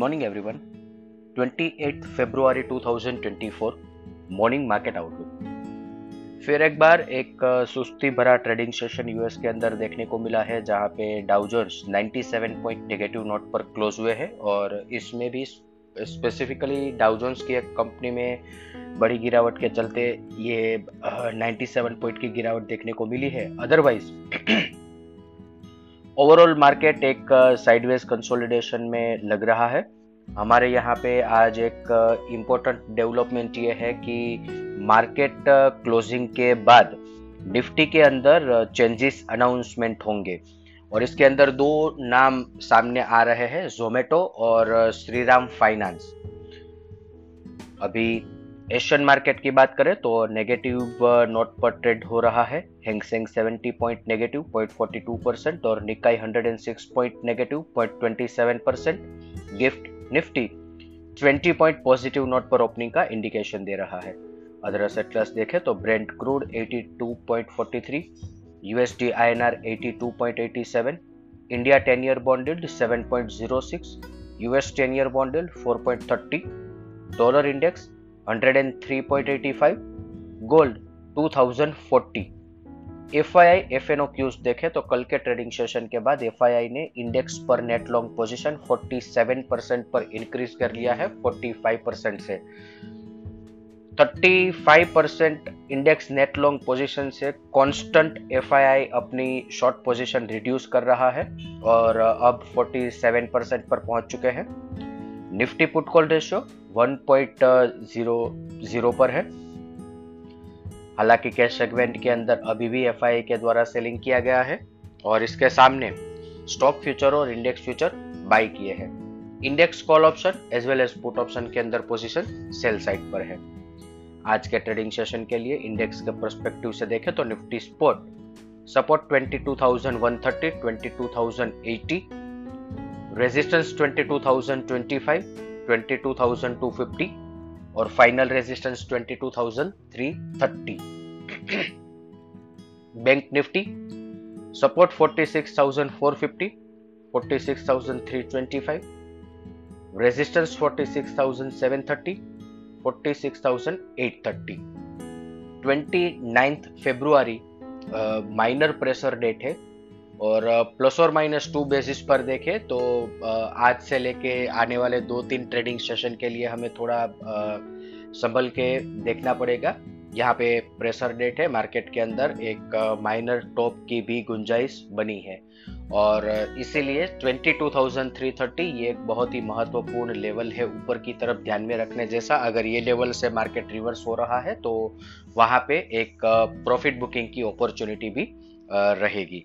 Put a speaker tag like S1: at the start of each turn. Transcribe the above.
S1: morning, everyone. 28 फरवरी 2024 morning market outlook फिर एक बार एक सुस्ती भरा ट्रेडिंग सेशन यूएस के अंदर देखने को मिला है जहाँ पे Dow Jones 97 point negative note पर क्लोज हुए हैं और इसमें भी स्पेसिफिकली डाउजोन्स की एक कंपनी में बड़ी गिरावट के चलते ये 97 पॉइंट की गिरावट देखने को मिली है। अदरवाइज़ ओवरऑल मार्केट एक साइडवेज कंसोलिडेशन में लग रहा है। हमारे यहाँ पे आज एक इम्पोर्टेंट डेवलपमेंट ये है कि मार्केट क्लोजिंग के बाद निफ्टी के अंदर चेंजेस अनाउंसमेंट होंगे। और इसके अंदर दो नाम सामने आ रहे हैं जोमेटो और श्रीराम फाइनेंस अभी एशियन मार्केट की बात करें तो नेगेटिव नोट पर ट्रेड हो रहा है। Hang Seng 70 point negative point 42 percent और Nikkei 106 point negative point 27 percent gift Nifty 20 point positive note पर ओपनिंग का इंडिकेशन दे रहा है। अदर असेट क्लास देखें तो Brent crude 82.43 USD INR 82.87 India 10 year bonded 7.06 US 10 year bonded 4.30 dollar index 103.85 gold 2040 F I I F N O cues देखे तो कल के ट्रेडिंग सेशन के बाद एफ़ आई आई ने इंडेक्स पर नेट लॉन्ग पोजीशन 47 परसेंट पर इंक्रीज कर लिया है 45 परसेंट से। 35 percent index net long position से कांस्टेंट एफ़ आई आई अपनी शॉर्ट पोजीशन रिड्यूस कर रहा है और अब 47 परसेंट पर पहुँच चुके हैं। निफ्टी पुट कॉल रेशियो 1.00 पर है। हालाँकि कैश सेगमेंट के अंदर अभी भी एफ़ के द्वारा सेलिंग किया गया है और इसके सामने स्टॉक फ्यूचर और इंडेक्स फ्यूचर बाई किए हैं। Index call option as well as put option के अंदर पोजीशन सेल साइड पर है। आज के ट्रेडिंग सेशन के लिए इंडेक्स के परस्पेक्टिव से देखें तो निफ्टी स्पोर्ट सपोर्ट 22,130, 22,080, रेजिस्टेंस 22,025, 22,250 और final resistance 22,330 bank Nifty support 46,450 46,325 resistance 46,730 46,830 29th फरवरी माइनर प्रेशर डेट है. और प्लस और माइनस टू बेसिस पर देखें तो आज से लेके आने वाले दो तीन ट्रेडिंग सेशन के लिए हमें थोड़ा संभल के देखना पड़ेगा। यहाँ पे प्रेशर डेट है मार्केट के अंदर एक माइनर टॉप की भी गुंजाइश बनी है। और इसीलिए 22,330 ये एक बहुत ही महत्वपूर्ण लेवल है ऊपर की तरफ़ ध्यान में रखने जैसा। अगर ये लेवल से मार्केट रिवर्स हो रहा है तो वहाँ पे एक प्रॉफिट बुकिंग की अपॉर्चुनिटी भी रहेगी।